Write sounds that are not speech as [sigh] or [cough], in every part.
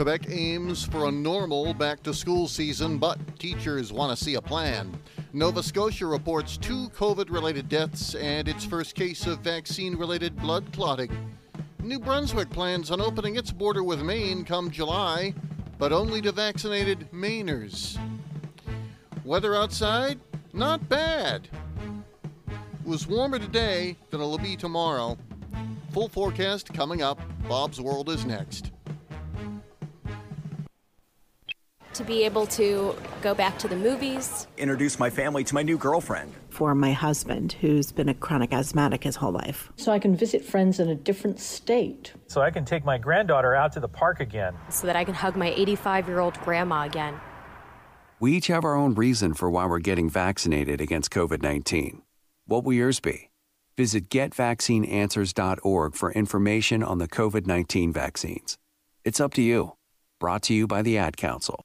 Quebec aims for a normal back to school season, but teachers want to see a plan. Nova Scotia reports two COVID related deaths and its first case of vaccine related blood clotting. New Brunswick plans on opening its border with Maine come July, but only to vaccinated Mainers. Weather outside? Not bad. It was warmer today than it'll be tomorrow. Full forecast coming up. Bob's World is next. To be able to go back to the movies. Introduce my family to my new girlfriend. For my husband, who's been a chronic asthmatic his whole life. So I can visit friends in a different state. So I can take my granddaughter out to the park again. So that I can hug my 85 year old grandma again. We each have our own reason for why we're getting vaccinated against COVID 19. What will yours be? Visit getvaccineanswers.org for information on the COVID 19 vaccines. It's up to you. Brought to you by the Ad Council.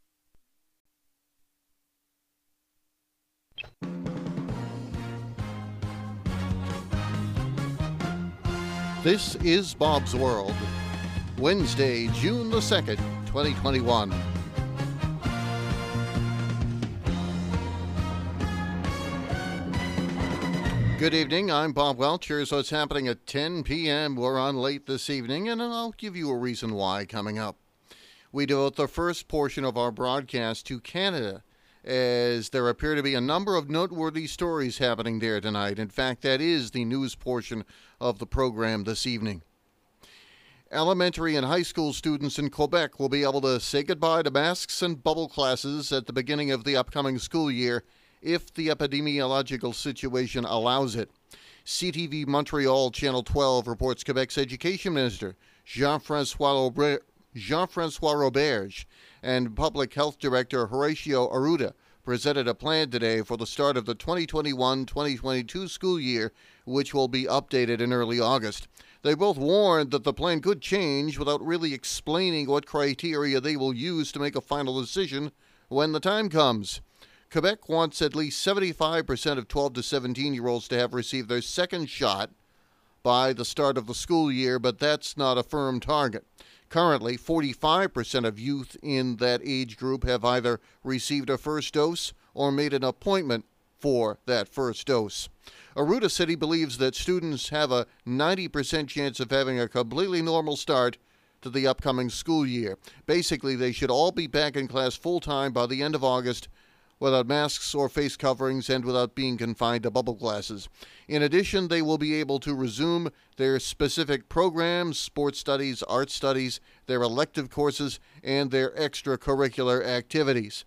This is Bob's World, Wednesday, June the 2nd, 2021. Good evening. I'm Bob Welch. Here's what's happening at 10 p.m. We're on late this evening, and I'll give you a reason why coming up. We devote the first portion of our broadcast to Canada, as there appear to be a number of noteworthy stories happening there tonight. In fact, that is the news portion of the program this evening. Elementary and high school students in Quebec will be able to say goodbye to masks and bubble classes at the beginning of the upcoming school year if the epidemiological situation allows it. CTV Montreal Channel 12 reports Quebec's Education Minister Jean Francois Jean Francois Roberge and Public Health Director Horacio Arruda presented a plan today for the start of the 2021 2022 school year, which will be updated in early August. They both warned that the plan could change without really explaining what criteria they will use to make a final decision when the time comes. Quebec wants at least 75% of 12 to 17 year olds to have received their second shot by the start of the school year, but that's not a firm target. Currently, 45% of youth in that age group have either received a first dose or made an appointment for that first dose. Arruda City believes that students have a 90% chance of having a completely normal start to the upcoming school year. Basically, they should all be back in class full time by the end of August without masks or face coverings and without being confined to bubble glasses. In addition, they will be able to resume their specific programs, sports studies, art studies, their elective courses, and their extracurricular activities.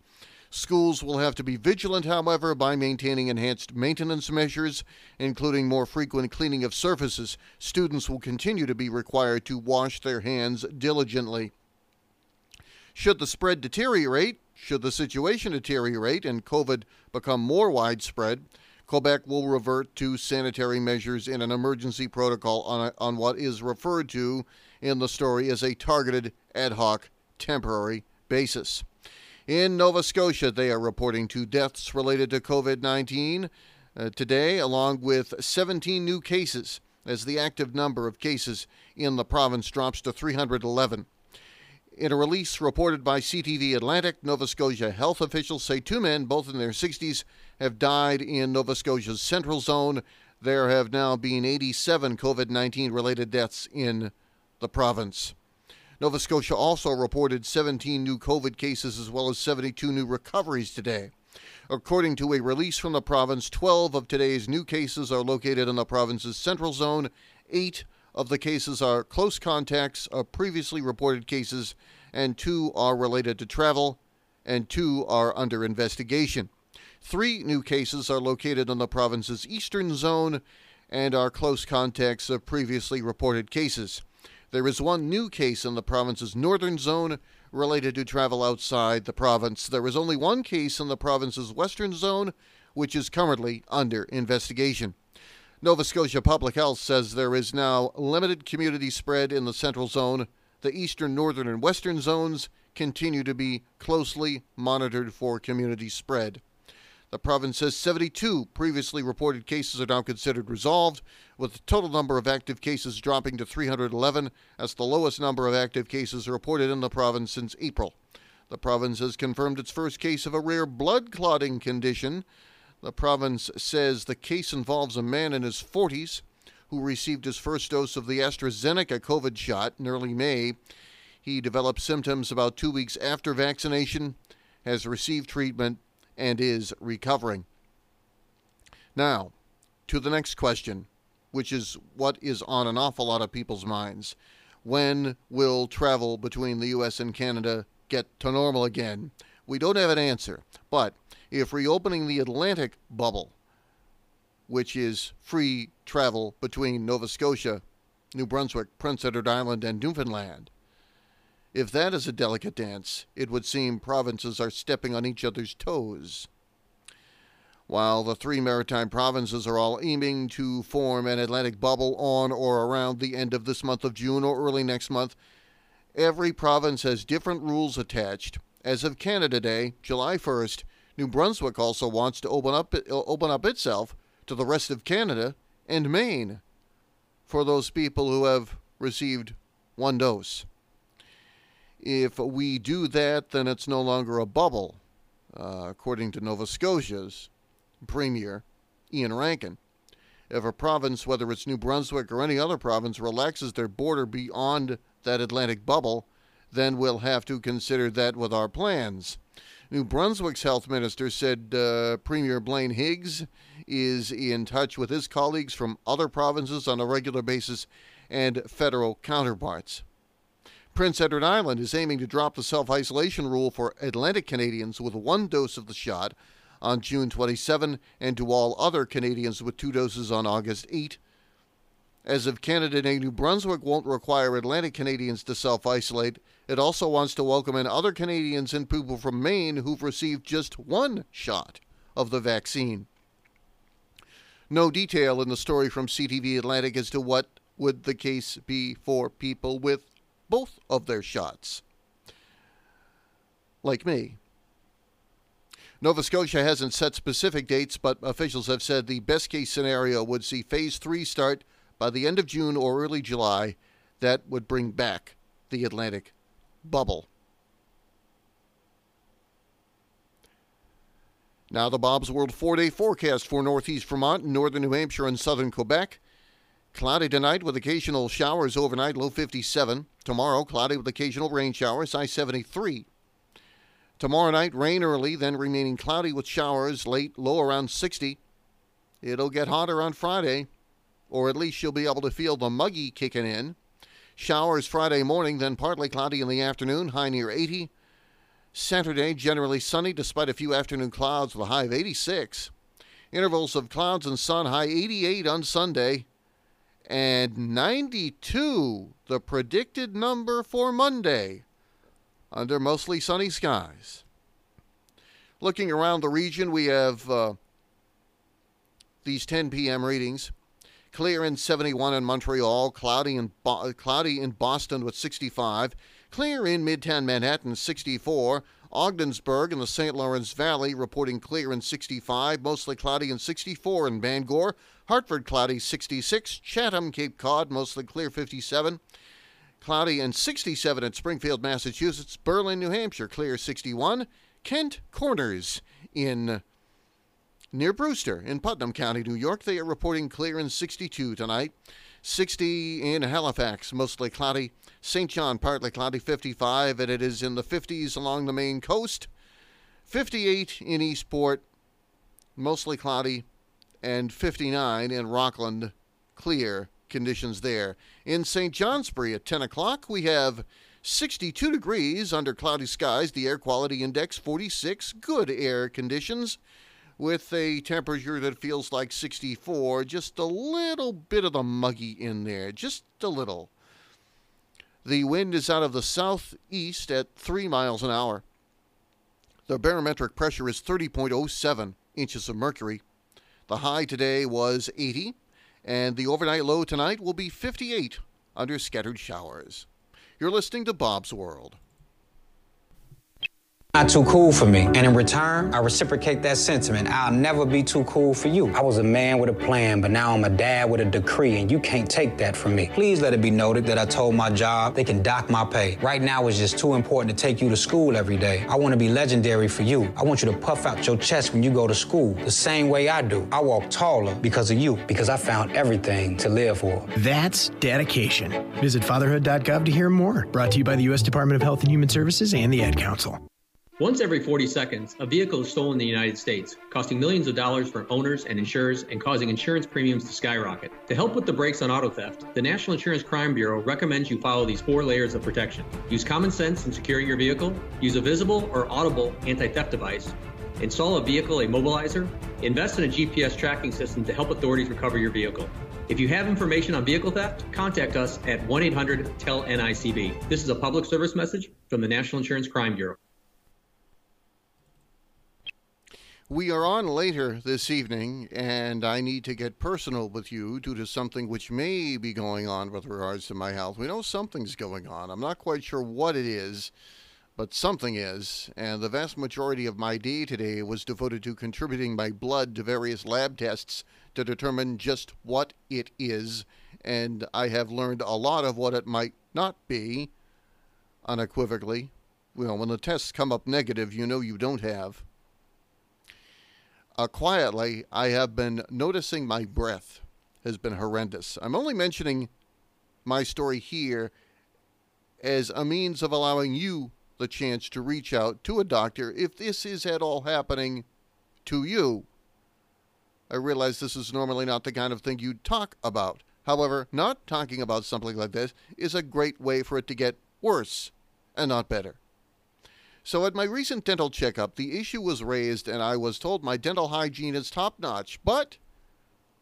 Schools will have to be vigilant, however, by maintaining enhanced maintenance measures, including more frequent cleaning of surfaces. Students will continue to be required to wash their hands diligently. Should the spread deteriorate, should the situation deteriorate and COVID become more widespread, Quebec will revert to sanitary measures in an emergency protocol on, a, on what is referred to in the story as a targeted ad hoc temporary basis. In Nova Scotia, they are reporting two deaths related to COVID 19 uh, today, along with 17 new cases, as the active number of cases in the province drops to 311. In a release reported by CTV Atlantic, Nova Scotia health officials say two men, both in their 60s, have died in Nova Scotia's central zone. There have now been 87 COVID 19 related deaths in the province. Nova Scotia also reported 17 new COVID cases as well as 72 new recoveries today. According to a release from the province, 12 of today's new cases are located in the province's central zone, eight of the cases are close contacts of previously reported cases, and two are related to travel, and two are under investigation. Three new cases are located in the province's eastern zone and are close contacts of previously reported cases. There is one new case in the province's northern zone related to travel outside the province. There is only one case in the province's western zone, which is currently under investigation. Nova Scotia Public Health says there is now limited community spread in the central zone. The eastern, northern, and western zones continue to be closely monitored for community spread. The province says 72 previously reported cases are now considered resolved, with the total number of active cases dropping to 311. That's the lowest number of active cases reported in the province since April. The province has confirmed its first case of a rare blood clotting condition. The province says the case involves a man in his 40s who received his first dose of the AstraZeneca COVID shot in early May. He developed symptoms about two weeks after vaccination, has received treatment, and is recovering. Now, to the next question, which is what is on an awful lot of people's minds. When will travel between the U.S. and Canada get to normal again? We don't have an answer, but if reopening the Atlantic bubble, which is free travel between Nova Scotia, New Brunswick, Prince Edward Island, and Newfoundland, if that is a delicate dance, it would seem provinces are stepping on each other's toes. While the three maritime provinces are all aiming to form an Atlantic bubble on or around the end of this month of June or early next month, every province has different rules attached. As of Canada Day, July 1st, New Brunswick also wants to open up open up itself to the rest of Canada and Maine for those people who have received one dose. If we do that, then it's no longer a bubble, uh, according to Nova Scotia's Premier Ian Rankin. If a province, whether it's New Brunswick or any other province, relaxes their border beyond that Atlantic bubble, then we'll have to consider that with our plans. New Brunswick's health minister said uh, Premier Blaine Higgs is in touch with his colleagues from other provinces on a regular basis and federal counterparts. Prince Edward Island is aiming to drop the self isolation rule for Atlantic Canadians with one dose of the shot on June 27 and to all other Canadians with two doses on August 8. As of Canada Day, New Brunswick won't require Atlantic Canadians to self isolate. It also wants to welcome in other Canadians and people from Maine who've received just one shot of the vaccine. No detail in the story from CTV Atlantic as to what would the case be for people with both of their shots. Like me. Nova Scotia hasn't set specific dates, but officials have said the best case scenario would see phase three start by the end of June or early July. That would bring back the Atlantic bubble. Now, the Bob's World four day forecast for northeast Vermont, northern New Hampshire, and southern Quebec. Cloudy tonight with occasional showers overnight, low 57. Tomorrow, cloudy with occasional rain showers, high 73. Tomorrow night, rain early, then remaining cloudy with showers late, low around 60. It'll get hotter on Friday, or at least you'll be able to feel the muggy kicking in. Showers Friday morning, then partly cloudy in the afternoon, high near 80. Saturday, generally sunny despite a few afternoon clouds with a high of 86. Intervals of clouds and sun, high 88 on Sunday and 92, the predicted number for Monday, under mostly sunny skies. Looking around the region, we have uh, these 10 p.m. readings. Clear in 71 in Montreal, cloudy in, Bo- cloudy in Boston with 65, clear in Midtown Manhattan 64, Ogdensburg in the St. Lawrence Valley reporting clear in 65, mostly cloudy in 64 in Bangor, Hartford cloudy 66, Chatham, Cape Cod mostly clear 57, cloudy and 67 at Springfield, Massachusetts, Berlin, New Hampshire clear 61, Kent Corners in near Brewster in Putnam County, New York. They are reporting clear in 62 tonight. 60 in Halifax, mostly cloudy. St. John, partly cloudy, 55, and it is in the 50s along the Maine coast. 58 in Eastport, mostly cloudy, and 59 in Rockland, clear conditions there. In St. Johnsbury at 10 o'clock, we have 62 degrees under cloudy skies, the air quality index 46, good air conditions with a temperature that feels like 64, just a little bit of the muggy in there, just a little. The wind is out of the southeast at 3 miles an hour. The barometric pressure is 30.07 inches of mercury. The high today was 80, and the overnight low tonight will be 58 under scattered showers. You're listening to Bob's World. Not too cool for me. And in return, I reciprocate that sentiment. I'll never be too cool for you. I was a man with a plan, but now I'm a dad with a decree, and you can't take that from me. Please let it be noted that I told my job they can dock my pay. Right now, it's just too important to take you to school every day. I want to be legendary for you. I want you to puff out your chest when you go to school, the same way I do. I walk taller because of you, because I found everything to live for. That's dedication. Visit fatherhood.gov to hear more. Brought to you by the U.S. Department of Health and Human Services and the Ad Council. Once every 40 seconds, a vehicle is stolen in the United States, costing millions of dollars for owners and insurers and causing insurance premiums to skyrocket. To help with the brakes on auto theft, the National Insurance Crime Bureau recommends you follow these four layers of protection. Use common sense in securing your vehicle, use a visible or audible anti theft device, install a vehicle immobilizer, invest in a GPS tracking system to help authorities recover your vehicle. If you have information on vehicle theft, contact us at 1 800 TEL NICB. This is a public service message from the National Insurance Crime Bureau. We are on later this evening, and I need to get personal with you due to something which may be going on with regards to my health. We know something's going on. I'm not quite sure what it is, but something is. And the vast majority of my day today was devoted to contributing my blood to various lab tests to determine just what it is. And I have learned a lot of what it might not be, unequivocally. Well, when the tests come up negative, you know you don't have uh, quietly, I have been noticing my breath has been horrendous. I'm only mentioning my story here as a means of allowing you the chance to reach out to a doctor if this is at all happening to you. I realize this is normally not the kind of thing you'd talk about. However, not talking about something like this is a great way for it to get worse and not better. So, at my recent dental checkup, the issue was raised, and I was told my dental hygiene is top notch. But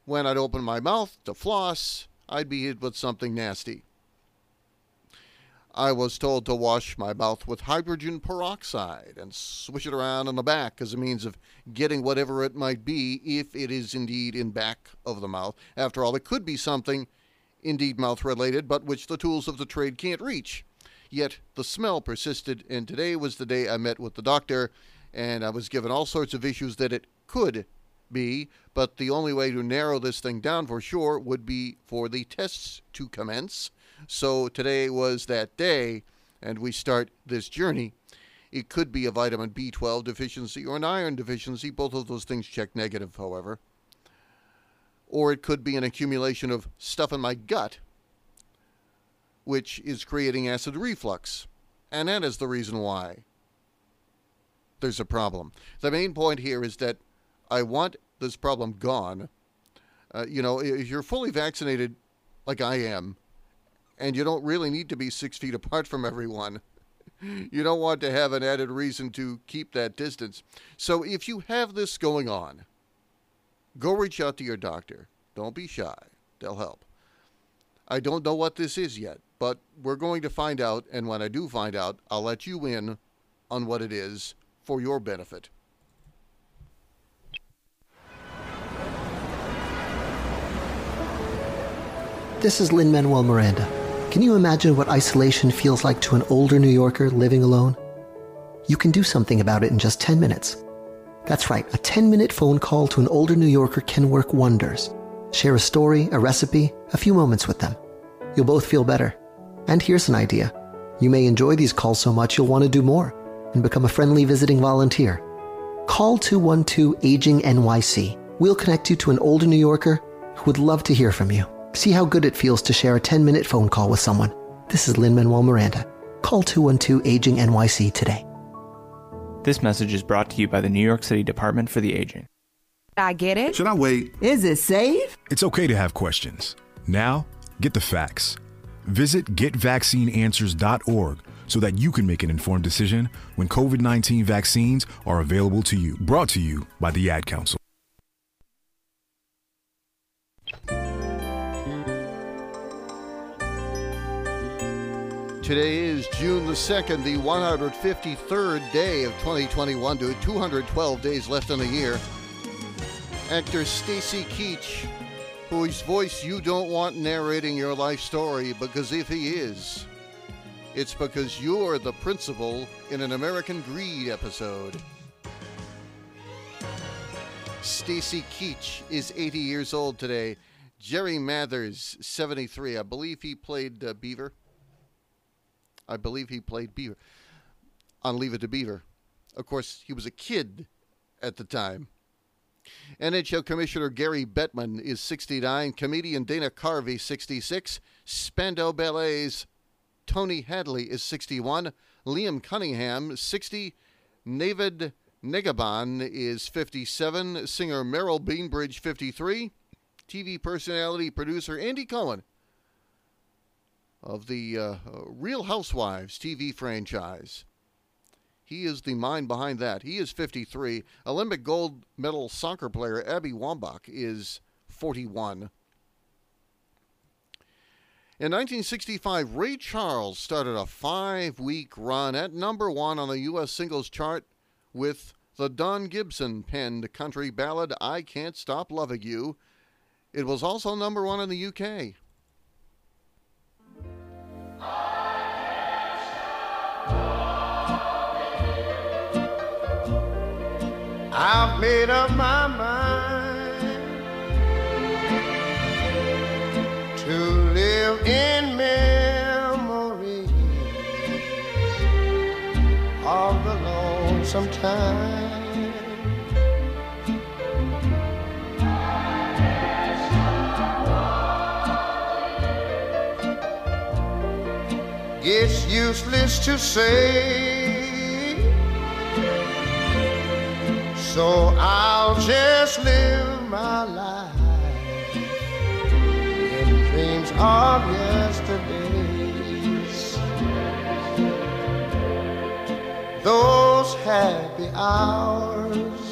when I'd open my mouth to floss, I'd be hit with something nasty. I was told to wash my mouth with hydrogen peroxide and swish it around in the back as a means of getting whatever it might be if it is indeed in back of the mouth. After all, it could be something indeed mouth related, but which the tools of the trade can't reach. Yet the smell persisted, and today was the day I met with the doctor, and I was given all sorts of issues that it could be, but the only way to narrow this thing down for sure would be for the tests to commence. So today was that day, and we start this journey. It could be a vitamin B12 deficiency or an iron deficiency, both of those things check negative, however. Or it could be an accumulation of stuff in my gut which is creating acid reflux. And that is the reason why there's a problem. The main point here is that I want this problem gone. Uh, you know, if you're fully vaccinated, like I am, and you don't really need to be six feet apart from everyone, [laughs] you don't want to have an added reason to keep that distance. So if you have this going on, go reach out to your doctor. Don't be shy, they'll help. I don't know what this is yet, but we're going to find out, and when I do find out, I'll let you in on what it is for your benefit. This is Lin Manuel Miranda. Can you imagine what isolation feels like to an older New Yorker living alone? You can do something about it in just 10 minutes. That's right, a 10 minute phone call to an older New Yorker can work wonders. Share a story, a recipe, a few moments with them. You'll both feel better. And here's an idea. You may enjoy these calls so much you'll want to do more and become a friendly visiting volunteer. Call 212 Aging NYC. We'll connect you to an older New Yorker who would love to hear from you. See how good it feels to share a 10 minute phone call with someone. This is Lin Manuel Miranda. Call 212 Aging NYC today. This message is brought to you by the New York City Department for the Aging. I get it. Should I wait? Is it safe? It's okay to have questions. Now, get the facts. Visit getvaccineanswers.org so that you can make an informed decision when COVID 19 vaccines are available to you. Brought to you by the Ad Council. Today is June the 2nd, the 153rd day of 2021, to 212 days left in the year. Actor Stacy Keach, whose voice you don't want narrating your life story, because if he is, it's because you're the principal in an American Greed episode. Stacy Keach is 80 years old today. Jerry Mathers, 73. I believe he played uh, Beaver. I believe he played Beaver on Leave It to Beaver. Of course, he was a kid at the time. NHL Commissioner Gary Bettman is 69. Comedian Dana Carvey, 66. Spandau Ballet's Tony Hadley is 61. Liam Cunningham, 60. Navid Negahban is 57. Singer Merril Bainbridge, 53. TV personality producer Andy Cohen of the uh, Real Housewives TV franchise. He is the mind behind that. He is 53. Olympic gold medal soccer player Abby Wambach is 41. In 1965, Ray Charles started a five week run at number one on the U.S. singles chart with the Don Gibson penned country ballad I Can't Stop Loving You. It was also number one in the UK. I've made up my mind to live in memories of the lonesome time. It's useless to say, so I'll just live my life in dreams of yesterdays. Those happy hours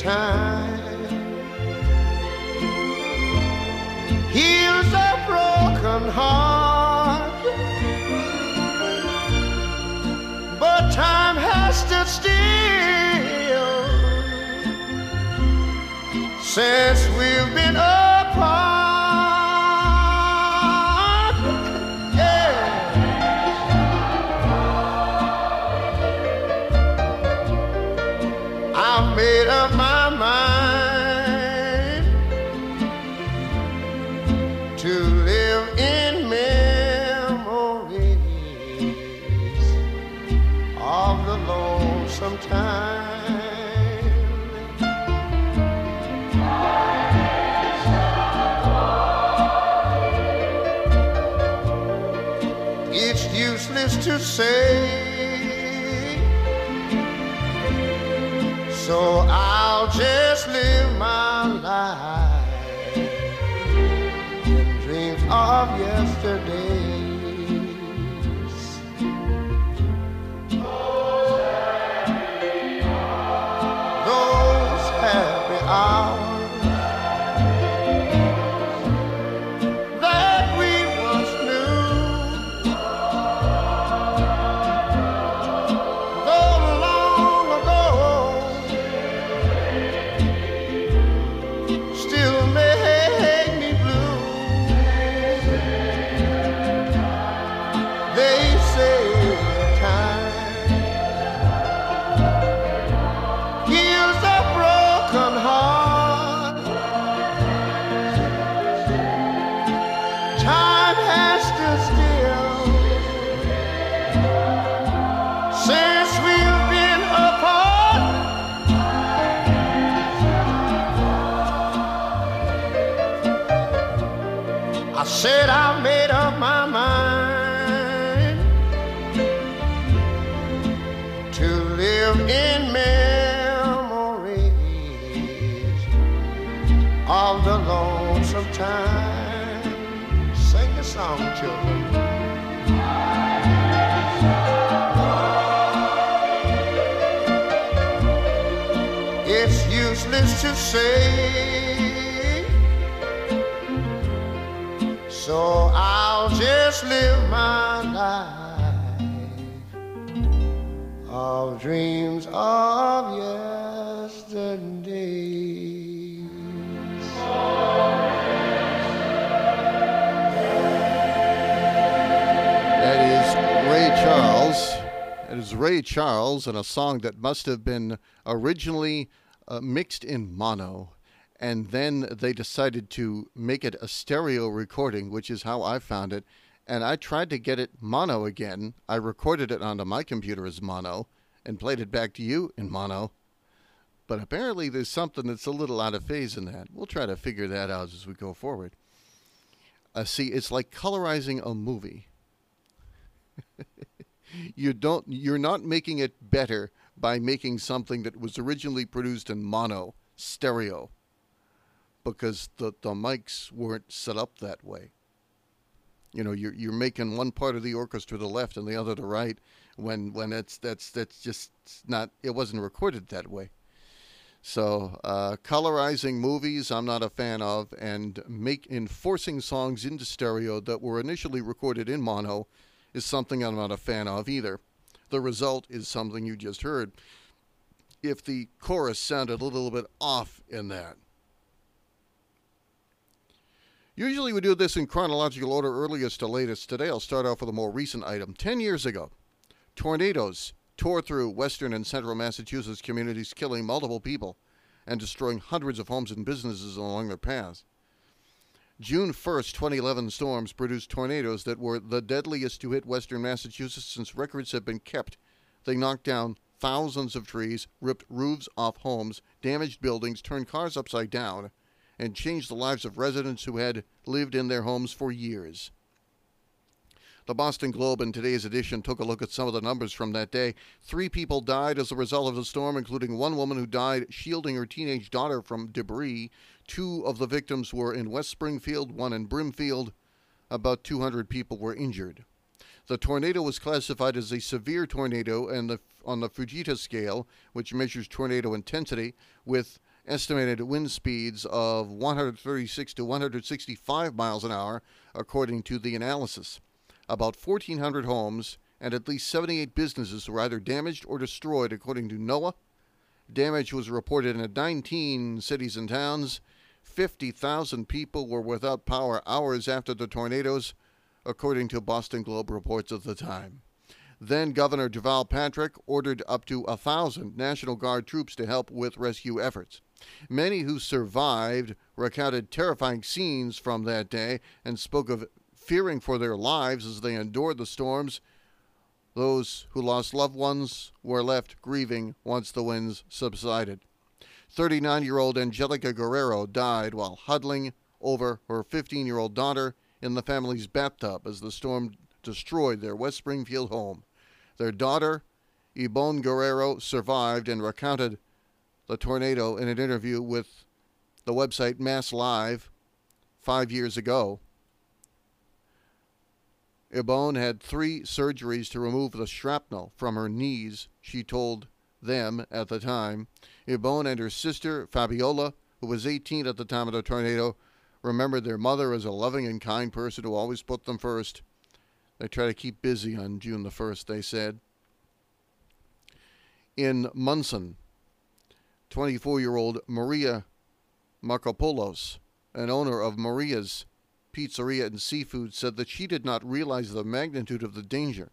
time. Heals a broken heart, but time has stood still. Since lonesome time. It's useless to say, so I'll said I made up my mind to live in memories of the lonesome time. Sing the song, children. It's useless to say, my life of dreams of yesterday. That is Ray Charles. It is Ray Charles and a song that must have been originally uh, mixed in mono. And then they decided to make it a stereo recording, which is how I found it. And I tried to get it mono again. I recorded it onto my computer as mono and played it back to you in mono. But apparently there's something that's a little out of phase in that. We'll try to figure that out as we go forward. Uh, see, it's like colorizing a movie. [laughs] you don't you're not making it better by making something that was originally produced in mono stereo because the, the mics weren't set up that way. You know, you're you're making one part of the orchestra to the left and the other to right when when it's that's that's just not it wasn't recorded that way. So uh, colorizing movies, I'm not a fan of, and make enforcing songs into stereo that were initially recorded in mono is something I'm not a fan of either. The result is something you just heard. If the chorus sounded a little bit off in that. Usually we do this in chronological order, earliest to latest. Today I'll start off with a more recent item. Ten years ago, tornadoes tore through western and central Massachusetts communities, killing multiple people and destroying hundreds of homes and businesses along their paths. June 1st, 2011 storms produced tornadoes that were the deadliest to hit western Massachusetts since records have been kept. They knocked down thousands of trees, ripped roofs off homes, damaged buildings, turned cars upside down, and changed the lives of residents who had lived in their homes for years. The Boston Globe in today's edition took a look at some of the numbers from that day. Three people died as a result of the storm, including one woman who died shielding her teenage daughter from debris. Two of the victims were in West Springfield, one in Brimfield. About 200 people were injured. The tornado was classified as a severe tornado and the, on the Fujita scale, which measures tornado intensity, with estimated wind speeds of 136 to 165 miles an hour, according to the analysis. About 1,400 homes and at least 78 businesses were either damaged or destroyed, according to NOAA. Damage was reported in 19 cities and towns. 50,000 people were without power hours after the tornadoes, according to Boston Globe reports at the time. Then Governor Deval Patrick ordered up to a thousand National Guard troops to help with rescue efforts. Many who survived recounted terrifying scenes from that day and spoke of fearing for their lives as they endured the storms. Those who lost loved ones were left grieving once the winds subsided. 39 year old Angelica Guerrero died while huddling over her 15 year old daughter in the family's bathtub as the storm destroyed their West Springfield home. Their daughter, Yvonne Guerrero, survived and recounted the tornado in an interview with the website Mass Live five years ago. Ibone had three surgeries to remove the shrapnel from her knees, she told them at the time. Ibone and her sister, Fabiola, who was 18 at the time of the tornado, remembered their mother as a loving and kind person who always put them first. They try to keep busy on June the 1st, they said. In Monson, 24 year old Maria Markopoulos, an owner of Maria's Pizzeria and Seafood, said that she did not realize the magnitude of the danger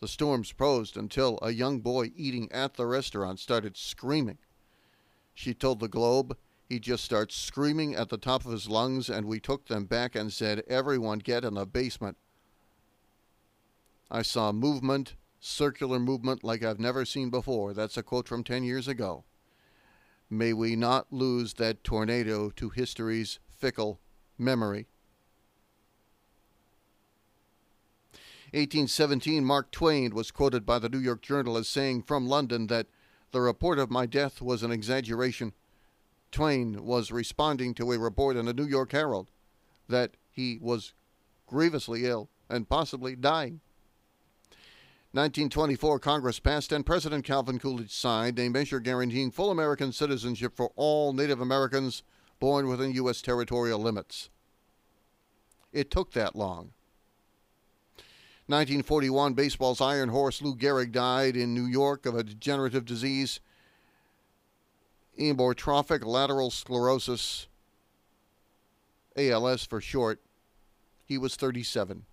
the storms posed until a young boy eating at the restaurant started screaming. She told the Globe he just starts screaming at the top of his lungs, and we took them back and said, Everyone get in the basement. I saw movement, circular movement like I've never seen before. That's a quote from 10 years ago. May we not lose that tornado to history's fickle memory. 1817, Mark Twain was quoted by the New York Journal as saying from London that the report of my death was an exaggeration Twain was responding to a report in the New York Herald that he was grievously ill and possibly dying. 1924, Congress passed and President Calvin Coolidge signed a measure guaranteeing full American citizenship for all Native Americans born within U.S. territorial limits. It took that long. 1941, baseball's iron horse Lou Gehrig died in New York of a degenerative disease, amyotrophic lateral sclerosis, ALS for short. He was 37.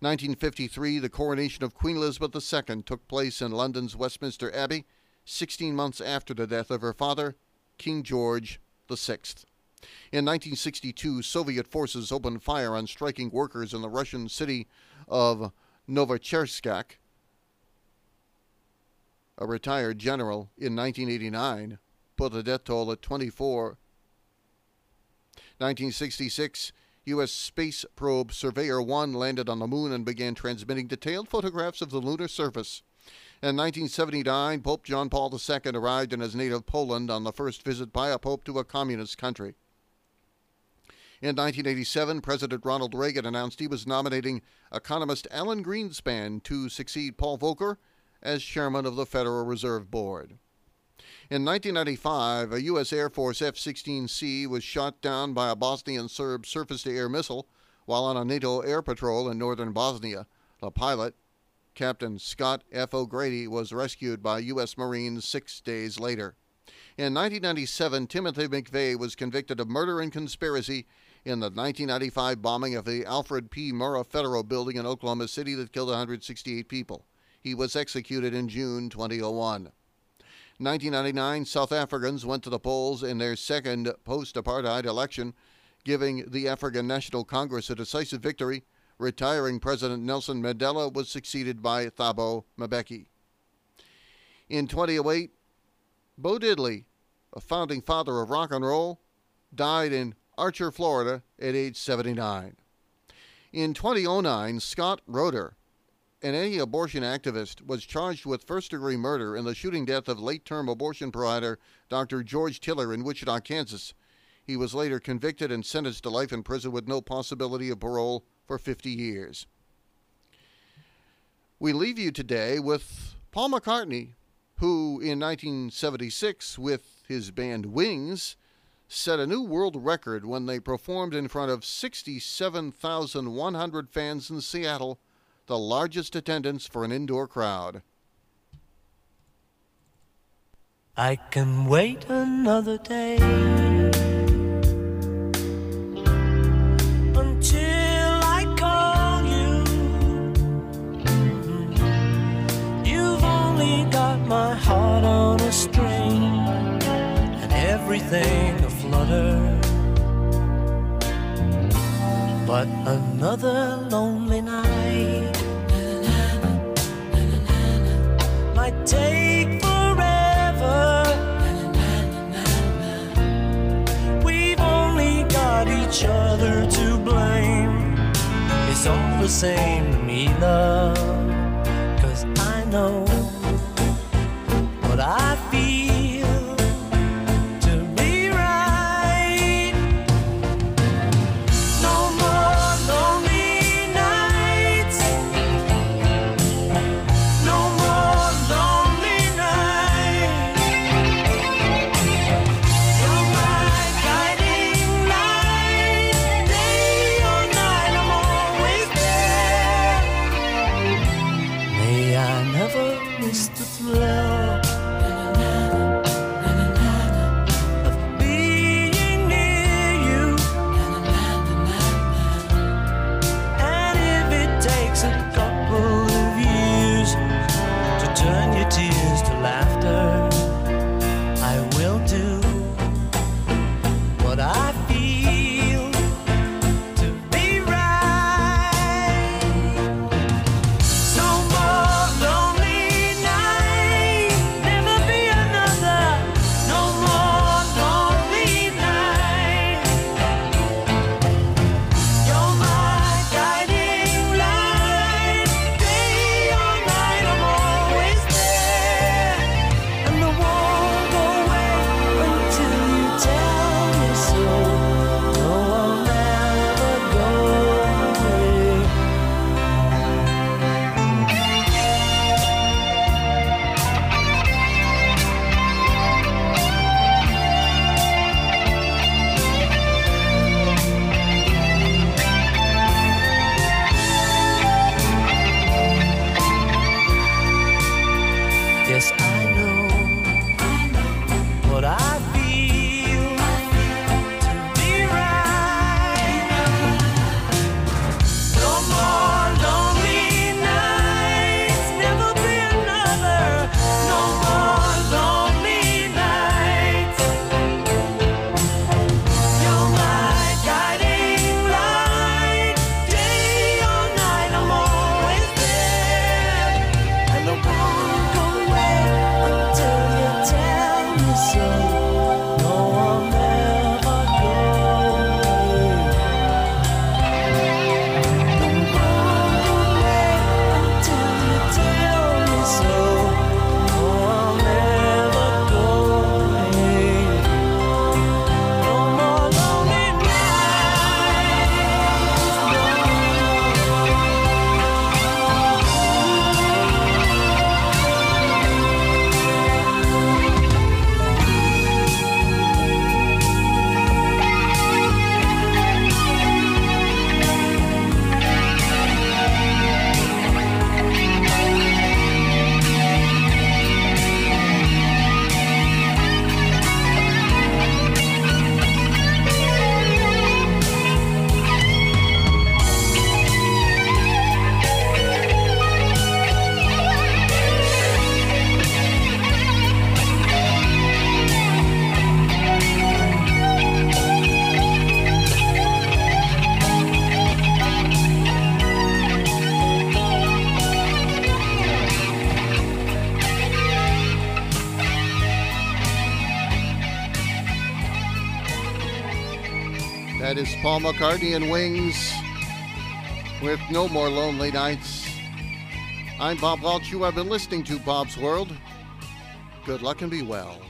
1953, the coronation of Queen Elizabeth II took place in London's Westminster Abbey, 16 months after the death of her father, King George VI. In 1962, Soviet forces opened fire on striking workers in the Russian city of Novocherkassk. A retired general in 1989 put the death toll at 24. 1966, U.S. space probe Surveyor 1 landed on the moon and began transmitting detailed photographs of the lunar surface. In 1979, Pope John Paul II arrived in his native Poland on the first visit by a pope to a communist country. In 1987, President Ronald Reagan announced he was nominating economist Alan Greenspan to succeed Paul Volcker as chairman of the Federal Reserve Board. In 1995, a U.S. Air Force F 16C was shot down by a Bosnian Serb surface to air missile while on a NATO air patrol in northern Bosnia. The pilot, Captain Scott F. O'Grady, was rescued by U.S. Marines six days later. In 1997, Timothy McVeigh was convicted of murder and conspiracy in the 1995 bombing of the Alfred P. Murrah Federal Building in Oklahoma City that killed 168 people. He was executed in June 2001. 1999, South Africans went to the polls in their second post apartheid election, giving the African National Congress a decisive victory. Retiring President Nelson Mandela was succeeded by Thabo Mbeki. In 2008, Bo Diddley, a founding father of rock and roll, died in Archer, Florida at age 79. In 2009, Scott Roeder, an anti abortion activist, was charged with first degree murder in the shooting death of late term abortion provider Dr. George Tiller in Wichita, Kansas. He was later convicted and sentenced to life in prison with no possibility of parole for 50 years. We leave you today with Paul McCartney, who in 1976, with his band Wings, set a new world record when they performed in front of 67,100 fans in Seattle the largest attendance for an indoor crowd. I can wait another day until I call you. You've only got my heart on a string and everything. But another lonely night the same to me, love. Cause I know what I feel Paul McCartney and Wings with No More Lonely Nights. I'm Bob Welch. You have been listening to Bob's World. Good luck and be well.